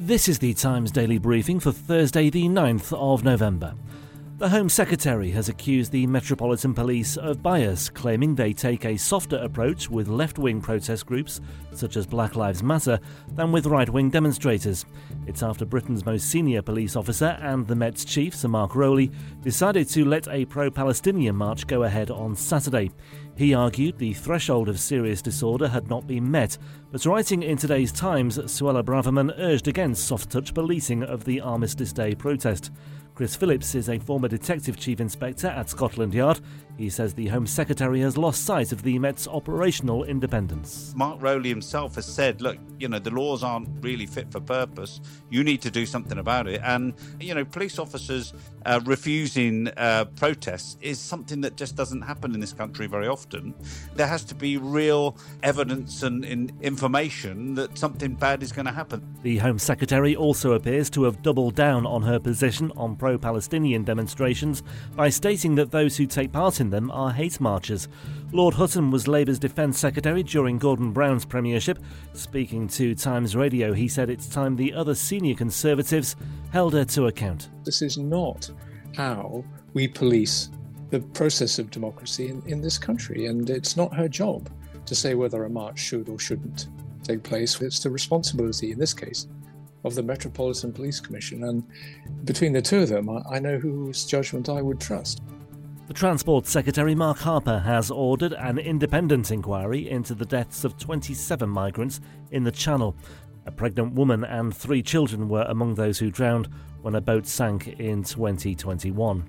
This is the Times Daily Briefing for Thursday, the 9th of November. The Home Secretary has accused the Metropolitan Police of bias, claiming they take a softer approach with left wing protest groups, such as Black Lives Matter, than with right wing demonstrators. It's after Britain's most senior police officer and the Met's chief, Sir Mark Rowley, decided to let a pro Palestinian march go ahead on Saturday. He argued the threshold of serious disorder had not been met, but writing in today's Times, Suella Braverman urged against soft touch policing of the Armistice Day protest. Chris Phillips is a former Detective Chief Inspector at Scotland Yard. He says the Home Secretary has lost sight of the Met's operational independence. Mark Rowley himself has said, look, you know, the laws aren't really fit for purpose. You need to do something about it. And, you know, police officers uh, refusing uh, protests is something that just doesn't happen in this country very often. There has to be real evidence and, and information that something bad is going to happen. The Home Secretary also appears to have doubled down on her position on pro Palestinian demonstrations by stating that those who take part in them are hate marchers. Lord Hutton was Labour's Defence Secretary during Gordon Brown's premiership. Speaking to Times Radio, he said it's time the other senior Conservatives held her to account. This is not how we police the process of democracy in, in this country, and it's not her job to say whether a march should or shouldn't take place. It's the responsibility, in this case, of the Metropolitan Police Commission, and between the two of them, I, I know whose judgment I would trust. The Transport Secretary Mark Harper has ordered an independent inquiry into the deaths of 27 migrants in the Channel. A pregnant woman and three children were among those who drowned when a boat sank in 2021.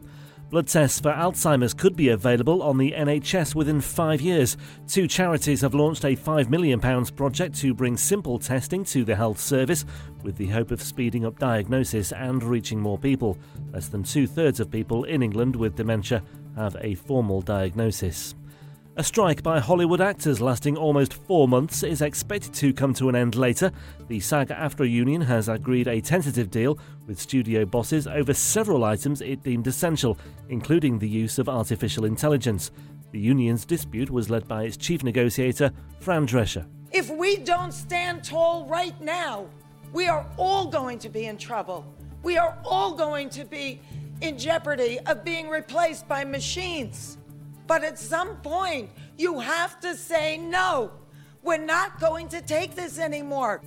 Blood tests for Alzheimer's could be available on the NHS within five years. Two charities have launched a £5 million project to bring simple testing to the health service with the hope of speeding up diagnosis and reaching more people. Less than two thirds of people in England with dementia have a formal diagnosis. A strike by Hollywood actors lasting almost four months is expected to come to an end later. The SAG AFTRA union has agreed a tentative deal with studio bosses over several items it deemed essential, including the use of artificial intelligence. The union's dispute was led by its chief negotiator, Fran Drescher. If we don't stand tall right now, we are all going to be in trouble. We are all going to be in jeopardy of being replaced by machines. But at some point, you have to say no. We're not going to take this anymore.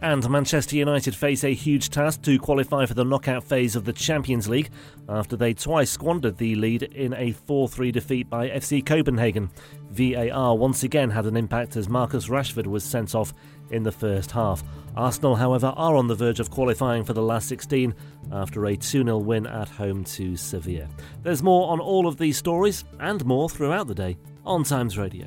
And Manchester United face a huge task to qualify for the knockout phase of the Champions League after they twice squandered the lead in a 4 3 defeat by FC Copenhagen. VAR once again had an impact as Marcus Rashford was sent off in the first half. Arsenal, however, are on the verge of qualifying for the last 16 after a 2 0 win at home to Sevilla. There's more on all of these stories and more throughout the day on Times Radio.